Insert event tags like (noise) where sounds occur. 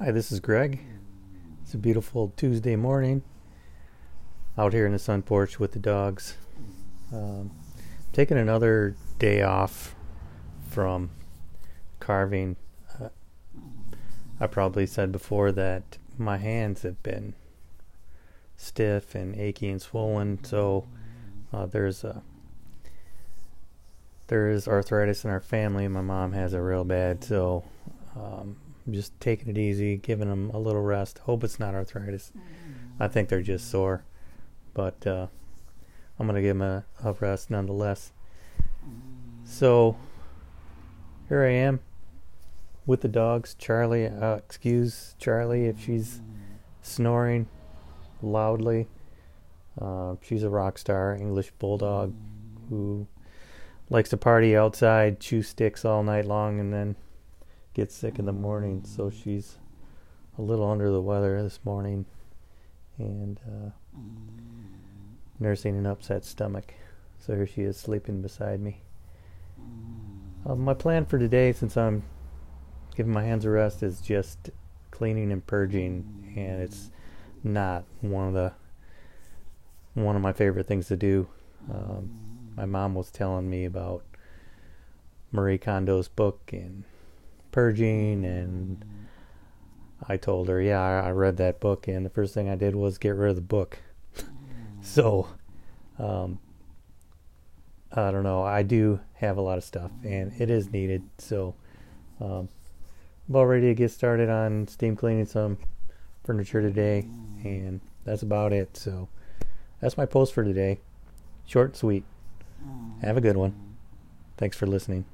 Hi, this is Greg. It's a beautiful Tuesday morning out here in the sun porch with the dogs. Um, taking another day off from carving. Uh, I probably said before that my hands have been stiff and achy and swollen, so uh, there's a there is arthritis in our family. My mom has it real bad, so um, just taking it easy, giving them a little rest. Hope it's not arthritis. I think they're just sore, but uh, I'm gonna give them a, a rest nonetheless. So here I am with the dogs. Charlie, uh, excuse Charlie if she's snoring loudly. Uh, she's a rock star, English bulldog, who likes to party outside, chew sticks all night long, and then get sick in the morning. So she's a little under the weather this morning and uh, nursing an upset stomach. So here she is sleeping beside me. Uh, my plan for today, since I'm giving my hands a rest, is just cleaning and purging, and it's not one of the one of my favorite things to do. Um, my mom was telling me about Marie Kondo's book and purging and I told her, yeah, I, read that book, and the first thing I did was get rid of the book. (laughs) so, um, I don't know. I do have a lot of stuff, and it is needed. So, um, I'm all ready to get started on steam cleaning some furniture today, and that's about it. So, that's my post for today. Short and sweet. Have a good one. Thanks for listening.